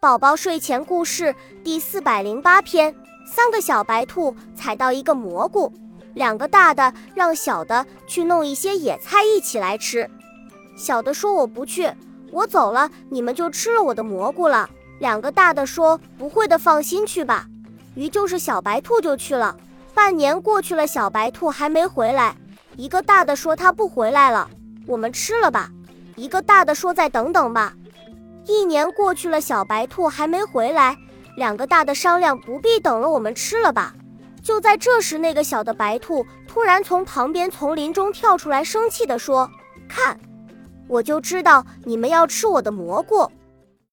宝宝睡前故事第四百零八篇：三个小白兔采到一个蘑菇，两个大的让小的去弄一些野菜一起来吃。小的说：“我不去，我走了，你们就吃了我的蘑菇了。”两个大的说：“不会的，放心去吧。”于就是小白兔就去了。半年过去了，小白兔还没回来。一个大的说：“他不回来了，我们吃了吧。”一个大的说：“再等等吧。”一年过去了，小白兔还没回来。两个大的商量，不必等了，我们吃了吧。就在这时，那个小的白兔突然从旁边丛林中跳出来，生气地说：“看，我就知道你们要吃我的蘑菇。”